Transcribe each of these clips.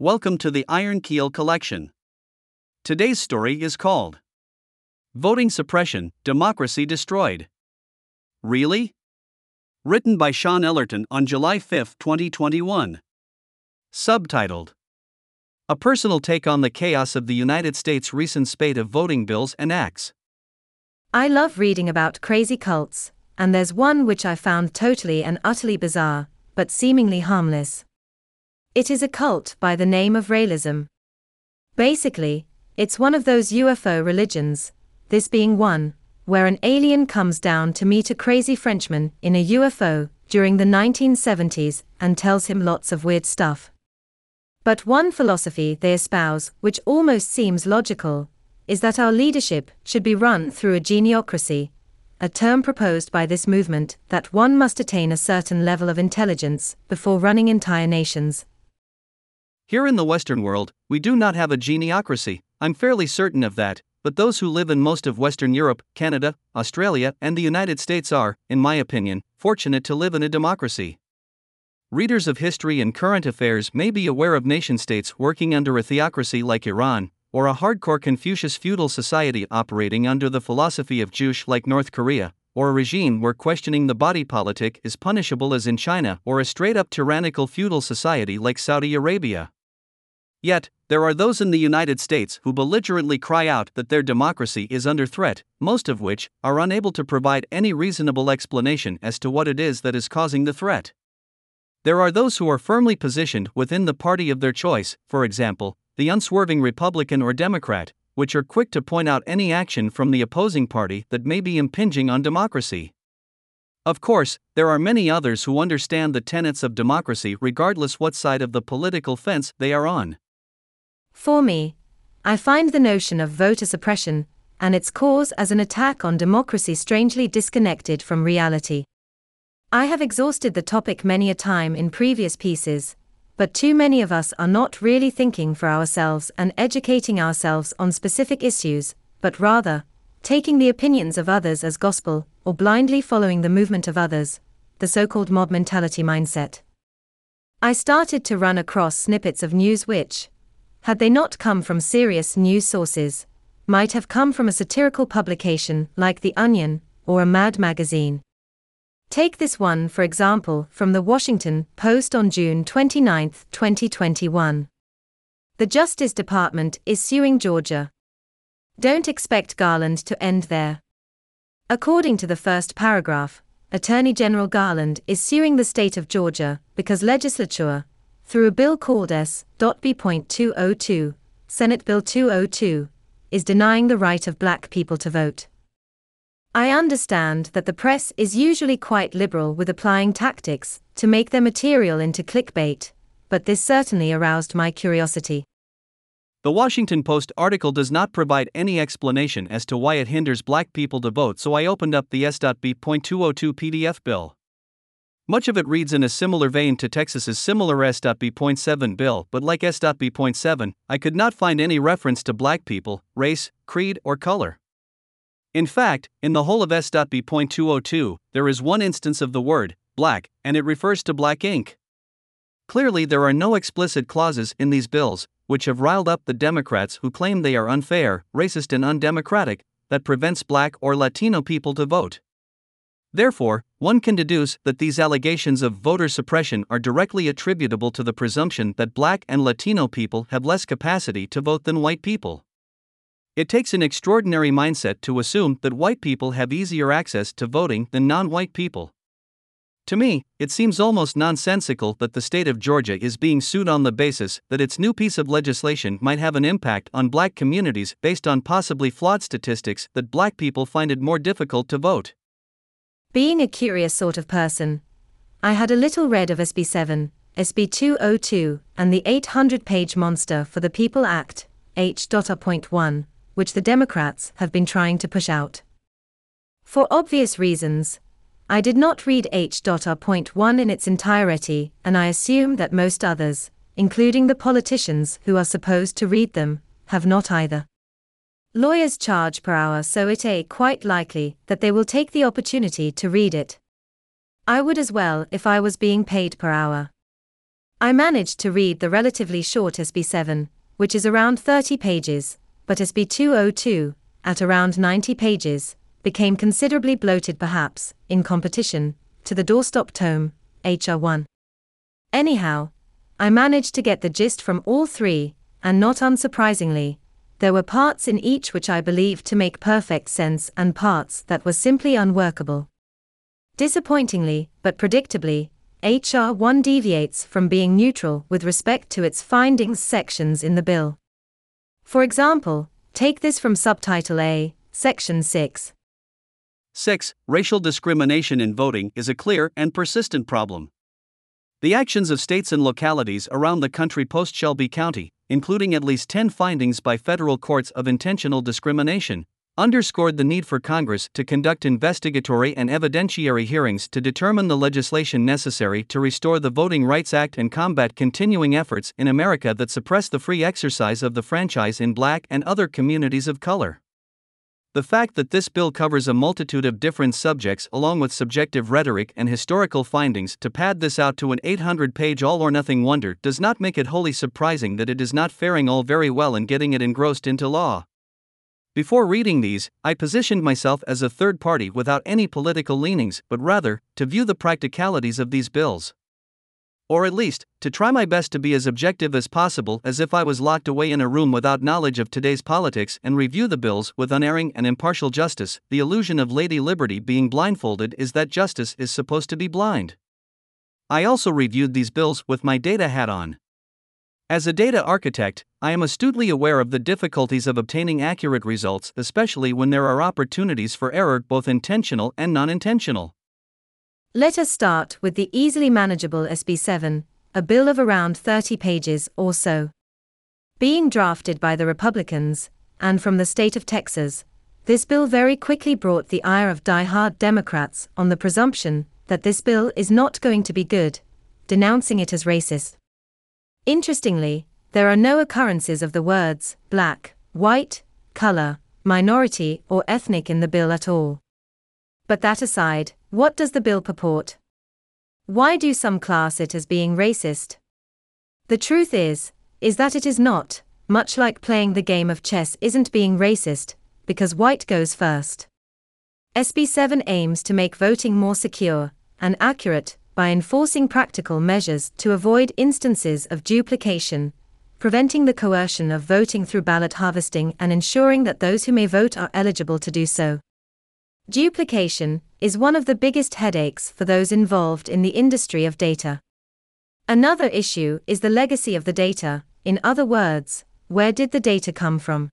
Welcome to the Iron Keel Collection. Today's story is called Voting Suppression Democracy Destroyed. Really? Written by Shôn Ellerton on July 5, 2021. Subtitled A Personal Take on the Chaos of the United States' Recent Spate of Voting Bills and Acts. I love reading about crazy cults, and there's one which I found totally and utterly bizarre, but seemingly harmless. It is a cult by the name of Raëlism. Basically, it's one of those UFO religions, this being one, where an alien comes down to meet a crazy Frenchman in a UFO during the 1970s and tells him lots of weird stuff. But one philosophy they espouse, which almost seems logical, is that our leadership should be run through a geniocracy, a term proposed by this movement that one must attain a certain level of intelligence before running entire nations. Here in the Western world, we do not have a geniocracy, I'm fairly certain of that, but those who live in most of Western Europe, Canada, Australia, and the United States are, in my opinion, fortunate to live in a democracy. Readers of history and current affairs may be aware of nation states working under a theocracy like Iran, or a hardcore Confucius feudal society operating under the philosophy of Juche like North Korea, or a regime where questioning the body politic is punishable as in China, or a straight up tyrannical feudal society like Saudi Arabia. Yet, there are those in the United States who belligerently cry out that their democracy is under threat, most of which are unable to provide any reasonable explanation as to what it is that is causing the threat. There are those who are firmly positioned within the party of their choice, for example, the unswerving Republican or Democrat, which are quick to point out any action from the opposing party that may be impinging on democracy. Of course, there are many others who understand the tenets of democracy regardless what side of the political fence they are on. For me, I find the notion of voter suppression and its cause as an attack on democracy strangely disconnected from reality. I have exhausted the topic many a time in previous pieces, but too many of us are not really thinking for ourselves and educating ourselves on specific issues, but rather, taking the opinions of others as gospel, or blindly following the movement of others, the so called mob mentality mindset. I started to run across snippets of news which, had they not come from serious news sources, might have come from a satirical publication like The Onion or a Mad magazine. Take this one, for example, from the Washington Post on June 29, 2021. The Justice Department is suing Georgia. Don't expect Garland to end there. According to the first paragraph, Attorney General Garland is suing the state of Georgia because legislature through a bill called S.B.202, Senate Bill 202, is denying the right of black people to vote. I understand that the press is usually quite liberal with applying tactics to make their material into clickbait, but this certainly aroused my curiosity. The Washington Post article does not provide any explanation as to why it hinders black people to vote, so I opened up the S.B.202 PDF bill. Much of it reads in a similar vein to Texas's similar S.B.7 bill, but like S.B.7, I could not find any reference to black people, race, creed, or color. In fact, in the whole of S.B.202, there is one instance of the word, black, and it refers to black ink. Clearly, there are no explicit clauses in these bills, which have riled up the Democrats who claim they are unfair, racist, and undemocratic, that prevents black or Latino people to vote. Therefore, one can deduce that these allegations of voter suppression are directly attributable to the presumption that black and Latino people have less capacity to vote than white people. It takes an extraordinary mindset to assume that white people have easier access to voting than non white people. To me, it seems almost nonsensical that the state of Georgia is being sued on the basis that its new piece of legislation might have an impact on black communities based on possibly flawed statistics that black people find it more difficult to vote. Being a curious sort of person, I had a little read of SB7, SB 202, and the 800 page monster for the People Act, H.1, which the Democrats have been trying to push out. For obvious reasons, I did not read H.1 in its entirety, and I assume that most others, including the politicians who are supposed to read them, have not either. Lawyers charge per hour, so it is quite likely that they will take the opportunity to read it. I would as well if I was being paid per hour. I managed to read the relatively short SB 7, which is around 30 pages, but SB 202, at around 90 pages, became considerably bloated perhaps, in competition, to the doorstop tome, HR 1. Anyhow, I managed to get the gist from all three, and not unsurprisingly, there were parts in each which I believed to make perfect sense and parts that were simply unworkable. Disappointingly, but predictably, HR 1 deviates from being neutral with respect to its findings sections in the bill. For example, take this from Subtitle A, Section 6. 6. Racial discrimination in voting is a clear and persistent problem. The actions of states and localities around the country post Shelby County, including at least 10 findings by federal courts of intentional discrimination, underscored the need for Congress to conduct investigatory and evidentiary hearings to determine the legislation necessary to restore the Voting Rights Act and combat continuing efforts in America that suppress the free exercise of the franchise in black and other communities of color. The fact that this bill covers a multitude of different subjects along with subjective rhetoric and historical findings to pad this out to an 800 page all or nothing wonder does not make it wholly surprising that it is not faring all very well in getting it engrossed into law. Before reading these, I positioned myself as a third party without any political leanings, but rather, to view the practicalities of these bills. Or at least, to try my best to be as objective as possible as if I was locked away in a room without knowledge of today's politics and review the bills with unerring and impartial justice. The illusion of Lady Liberty being blindfolded is that justice is supposed to be blind. I also reviewed these bills with my data hat on. As a data architect, I am astutely aware of the difficulties of obtaining accurate results, especially when there are opportunities for error, both intentional and non intentional. Let us start with the easily manageable SB 7, a bill of around 30 pages or so. Being drafted by the Republicans, and from the state of Texas, this bill very quickly brought the ire of die-hard Democrats on the presumption that this bill is not going to be good, denouncing it as racist. Interestingly, there are no occurrences of the words black, white, color, minority, or ethnic in the bill at all. But that aside, what does the bill purport? Why do some class it as being racist? The truth is, is that it is not, much like playing the game of chess isn't being racist, because white goes first. SB 7 aims to make voting more secure and accurate by enforcing practical measures to avoid instances of duplication, preventing the coercion of voting through ballot harvesting, and ensuring that those who may vote are eligible to do so. Duplication is one of the biggest headaches for those involved in the industry of data. Another issue is the legacy of the data, in other words, where did the data come from?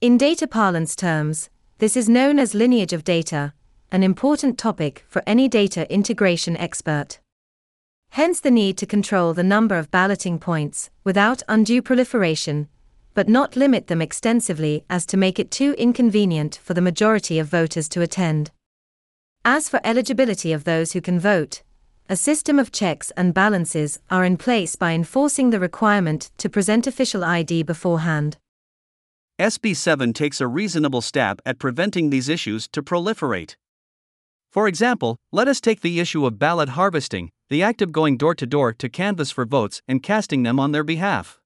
In data parlance terms, this is known as lineage of data, an important topic for any data integration expert. Hence the need to control the number of balloting points without undue proliferation, but not limit them extensively as to make it too inconvenient for the majority of voters to attend. As for eligibility of those who can vote, a system of checks and balances are in place by enforcing the requirement to present official ID beforehand. SB 7 takes a reasonable step at preventing these issues to proliferate. For example, let us take the issue of ballot harvesting, the act of going door to door to canvass for votes and casting them on their behalf.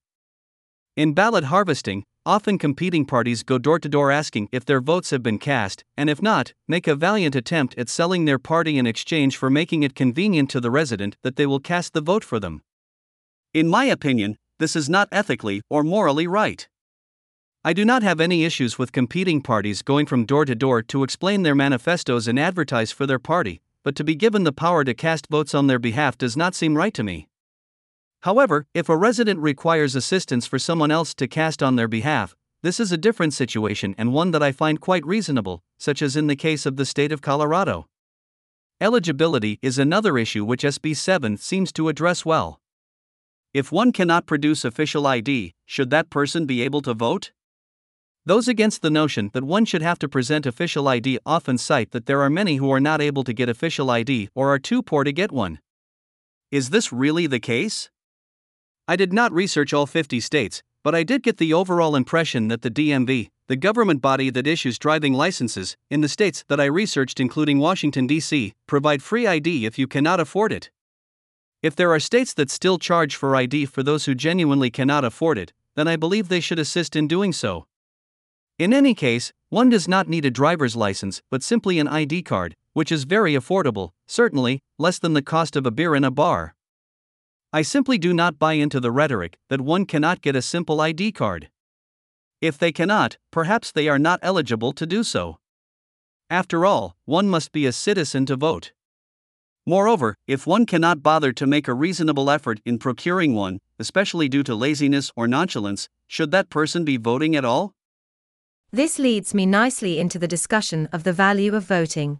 In ballot harvesting, often competing parties go door to door asking if their votes have been cast, and if not, make a valiant attempt at selling their party in exchange for making it convenient to the resident that they will cast the vote for them. In my opinion, this is not ethically or morally right. I do not have any issues with competing parties going from door to door to explain their manifestos and advertise for their party, but to be given the power to cast votes on their behalf does not seem right to me. However, if a resident requires assistance for someone else to cast on their behalf, this is a different situation and one that I find quite reasonable, such as in the case of the state of Colorado. Eligibility is another issue which SB 7 seems to address well. If one cannot produce official ID, should that person be able to vote? Those against the notion that one should have to present official ID often cite that there are many who are not able to get official ID or are too poor to get one. Is this really the case? I did not research all 50 states, but I did get the overall impression that the DMV, the government body that issues driving licenses, in the states that I researched, including Washington, D.C., provide free ID if you cannot afford it. If there are states that still charge for ID for those who genuinely cannot afford it, then I believe they should assist in doing so. In any case, one does not need a driver's license, but simply an ID card, which is very affordable, certainly, less than the cost of a beer in a bar. I simply do not buy into the rhetoric that one cannot get a simple ID card. If they cannot, perhaps they are not eligible to do so. After all, one must be a citizen to vote. Moreover, if one cannot bother to make a reasonable effort in procuring one, especially due to laziness or nonchalance, should that person be voting at all? This leads me nicely into the discussion of the value of voting.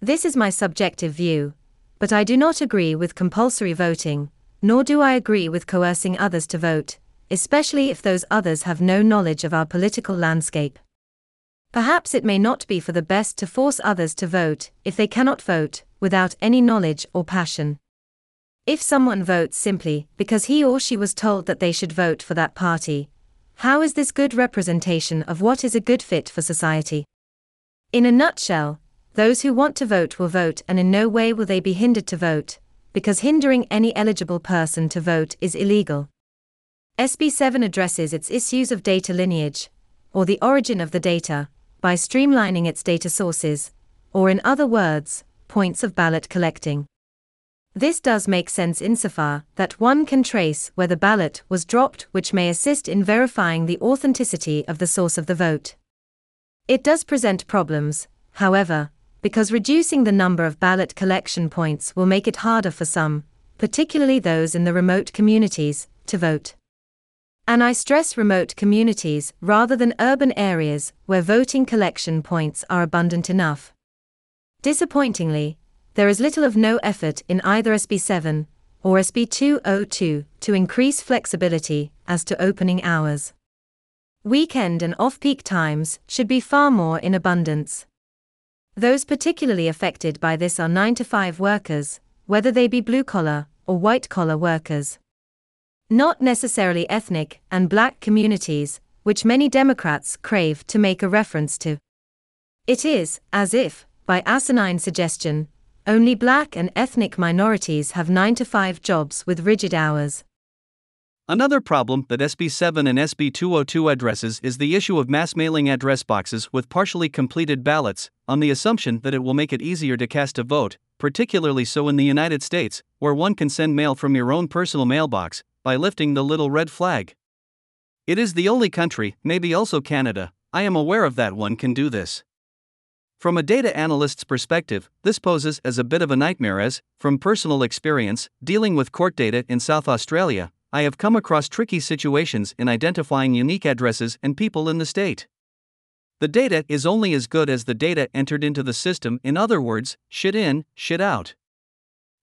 This is my subjective view, but I do not agree with compulsory voting, nor do I agree with coercing others to vote, especially if those others have no knowledge of our political landscape. Perhaps it may not be for the best to force others to vote if they cannot vote, without any knowledge or passion. If someone votes simply because he or she was told that they should vote for that party, how is this good representation of what is a good fit for society? In a nutshell, those who want to vote will vote, and in no way will they be hindered to vote, because hindering any eligible person to vote is illegal. SB 7 addresses its issues of data lineage, or the origin of the data, by streamlining its data sources, or in other words, points of ballot collecting. This does make sense insofar that one can trace where the ballot was dropped, which may assist in verifying the authenticity of the source of the vote. It does present problems, however, because reducing the number of ballot collection points will make it harder for some, particularly those in the remote communities, to vote. And I stress remote communities rather than urban areas where voting collection points are abundant enough. Disappointingly, there is little of no effort in either SB 7 or SB 202 to increase flexibility as to opening hours. Weekend and off peak times should be far more in abundance. Those particularly affected by this are 9 to 5 workers, whether they be blue collar or white collar workers. Not necessarily ethnic and black communities, which many Democrats crave to make a reference to. It is, as if, by asinine suggestion, only black and ethnic minorities have 9 to 5 jobs with rigid hours. Another problem that SB 7 and SB 202 addresses is the issue of mass mailing address boxes with partially completed ballots, on the assumption that it will make it easier to cast a vote, particularly so in the United States, where one can send mail from your own personal mailbox by lifting the little red flag. It is the only country, maybe also Canada, I am aware of that one can do this. From a data analyst's perspective, this poses as a bit of a nightmare as, from personal experience, dealing with court data in South Australia, I have come across tricky situations in identifying unique addresses and people in the state. The data is only as good as the data entered into the system, in other words, shit in, shit out.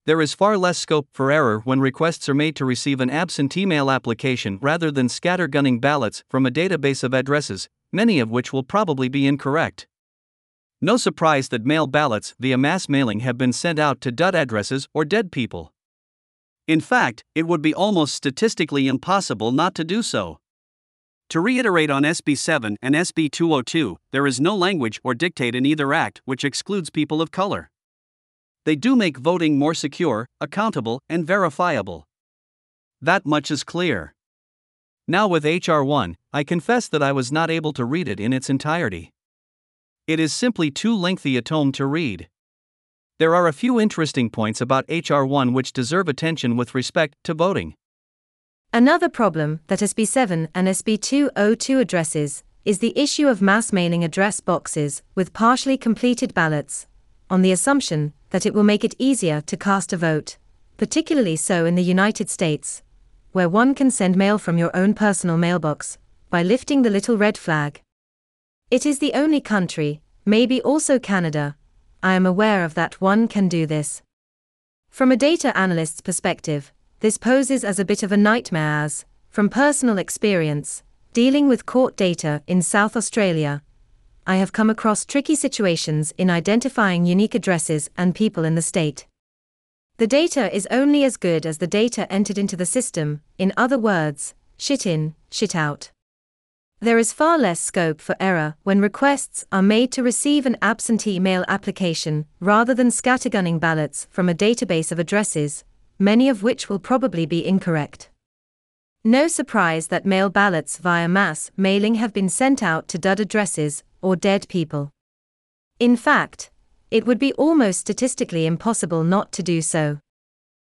There is far less scope for error when requests are made to receive an absentee mail application rather than scattergunning ballots from a database of addresses, many of which will probably be incorrect. No surprise that mail ballots via mass mailing have been sent out to dud addresses or dead people. In fact, it would be almost statistically impossible not to do so. To reiterate on SB 7 and SB 202, there is no language or dictate in either act which excludes people of color. They do make voting more secure, accountable, and verifiable. That much is clear. Now, with HR 1, I confess that I was not able to read it in its entirety. It is simply too lengthy a tome to read. There are a few interesting points about HR 1 which deserve attention with respect to voting. Another problem that SB 7 and SB 202 addresses is the issue of mass mailing address boxes with partially completed ballots, on the assumption that it will make it easier to cast a vote, particularly so in the United States, where one can send mail from your own personal mailbox by lifting the little red flag. It is the only country, maybe also Canada, I am aware of that one can do this. From a data analyst's perspective, this poses as a bit of a nightmare as, from personal experience, dealing with court data in South Australia, I have come across tricky situations in identifying unique addresses and people in the state. The data is only as good as the data entered into the system, in other words, shit in, shit out. There is far less scope for error when requests are made to receive an absentee mail application rather than scattergunning ballots from a database of addresses, many of which will probably be incorrect. No surprise that mail ballots via mass mailing have been sent out to dud addresses or dead people. In fact, it would be almost statistically impossible not to do so.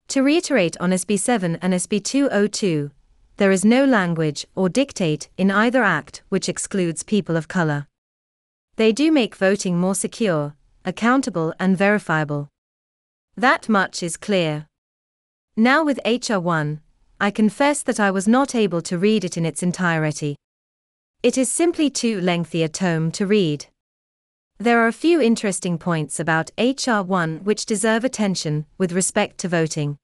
To reiterate on SB 7 and SB 202, there is no language or dictate in either act which excludes people of color. They do make voting more secure, accountable, and verifiable. That much is clear. Now, with HR 1, I confess that I was not able to read it in its entirety. It is simply too lengthy a tome to read. There are a few interesting points about HR 1 which deserve attention with respect to voting.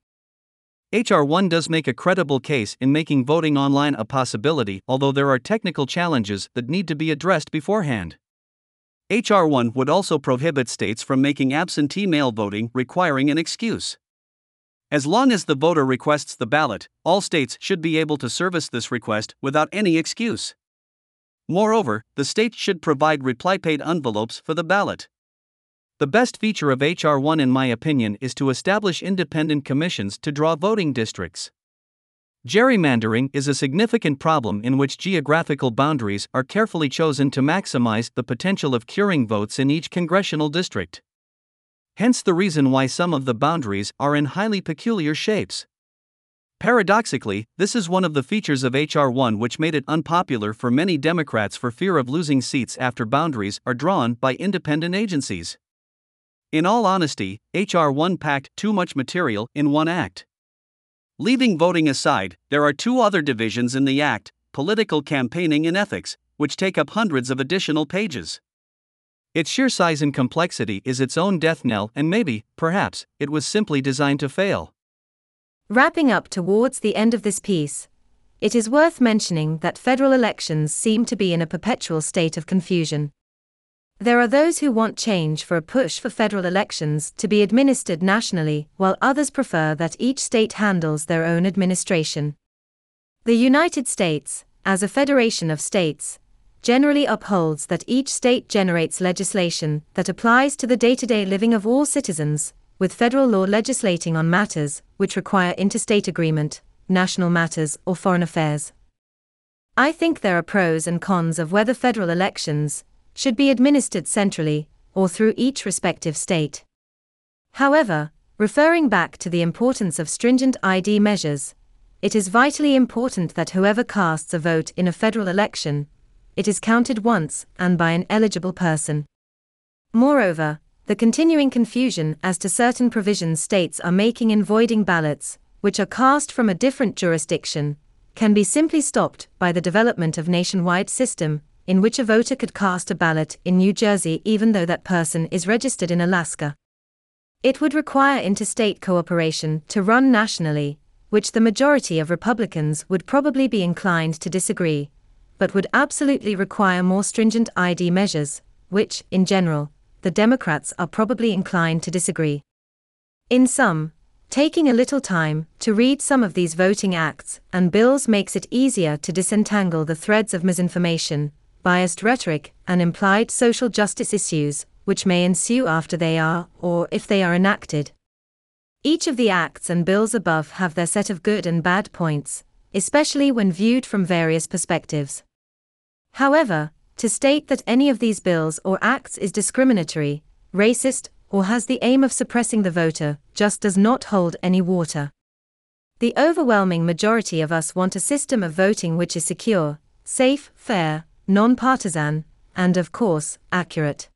HR 1 does make a credible case in making voting online a possibility, although there are technical challenges that need to be addressed beforehand. HR 1 would also prohibit states from making absentee mail voting requiring an excuse. As long as the voter requests the ballot, all states should be able to service this request without any excuse. Moreover, the state should provide reply paid envelopes for the ballot. The best feature of H.R. 1, in my opinion, is to establish independent commissions to draw voting districts. Gerrymandering is a significant problem in which geographical boundaries are carefully chosen to maximize the potential of curing votes in each congressional district. Hence the reason why some of the boundaries are in highly peculiar shapes. Paradoxically, this is one of the features of H.R. 1 which made it unpopular for many Democrats for fear of losing seats after boundaries are drawn by independent agencies. In all honesty, H.R. 1 packed too much material in one act. Leaving voting aside, there are two other divisions in the act political campaigning and ethics, which take up hundreds of additional pages. Its sheer size and complexity is its own death knell, and maybe, perhaps, it was simply designed to fail. Wrapping up towards the end of this piece, it is worth mentioning that federal elections seem to be in a perpetual state of confusion. There are those who want change for a push for federal elections to be administered nationally, while others prefer that each state handles their own administration. The United States, as a federation of states, generally upholds that each state generates legislation that applies to the day to day living of all citizens, with federal law legislating on matters which require interstate agreement, national matters, or foreign affairs. I think there are pros and cons of whether federal elections should be administered centrally or through each respective state. However, referring back to the importance of stringent ID measures, it is vitally important that whoever casts a vote in a federal election, it is counted once and by an eligible person. Moreover, the continuing confusion as to certain provisions states are making in voiding ballots, which are cast from a different jurisdiction, can be simply stopped by the development of nationwide system in which a voter could cast a ballot in New Jersey even though that person is registered in Alaska. It would require interstate cooperation to run nationally, which the majority of Republicans would probably be inclined to disagree, but would absolutely require more stringent ID measures, which, in general, the Democrats are probably inclined to disagree. In sum, taking a little time to read some of these voting acts and bills makes it easier to disentangle the threads of misinformation, biased rhetoric, and implied social justice issues, which may ensue after they are, or if they are enacted. Each of the acts and bills above have their set of good and bad points, especially when viewed from various perspectives. However, to state that any of these bills or acts is discriminatory, racist, or has the aim of suppressing the voter just does not hold any water. The overwhelming majority of us want a system of voting which is secure, safe, fair, non partisan, and of course, accurate.